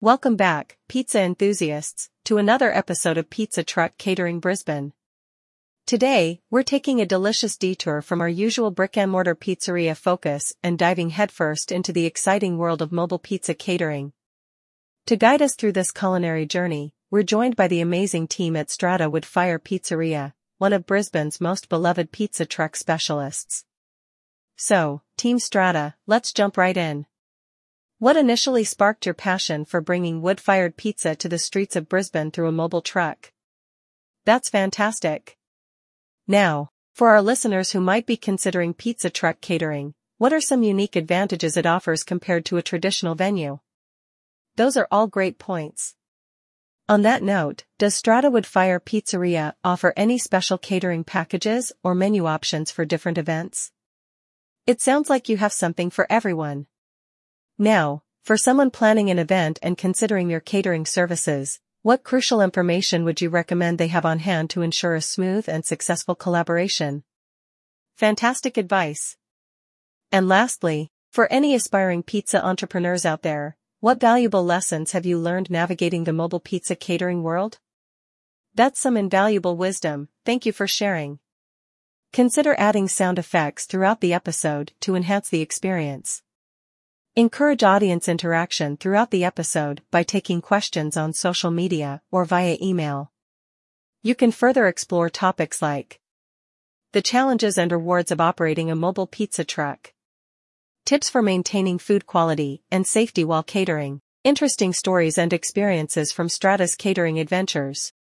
Welcome back, pizza enthusiasts, to another episode of Pizza Truck Catering Brisbane. Today, we're taking a delicious detour from our usual brick and mortar pizzeria focus and diving headfirst into the exciting world of mobile pizza catering. To guide us through this culinary journey, we're joined by the amazing team at Strada Wood Fire Pizzeria, one of Brisbane's most beloved pizza truck specialists. So, Team Strada, let's jump right in. What initially sparked your passion for bringing wood-fired pizza to the streets of Brisbane through a mobile truck? That's fantastic. Now, for our listeners who might be considering pizza truck catering, what are some unique advantages it offers compared to a traditional venue? Those are all great points. On that note, does Strada Wood Fire Pizzeria offer any special catering packages or menu options for different events? It sounds like you have something for everyone. Now, for someone planning an event and considering your catering services, what crucial information would you recommend they have on hand to ensure a smooth and successful collaboration? Fantastic advice. And lastly, for any aspiring pizza entrepreneurs out there, what valuable lessons have you learned navigating the mobile pizza catering world? That's some invaluable wisdom, thank you for sharing. Consider adding sound effects throughout the episode to enhance the experience. Encourage audience interaction throughout the episode by taking questions on social media or via email. You can further explore topics like the challenges and rewards of operating a mobile pizza truck, tips for maintaining food quality and safety while catering, interesting stories and experiences from Strada's catering adventures,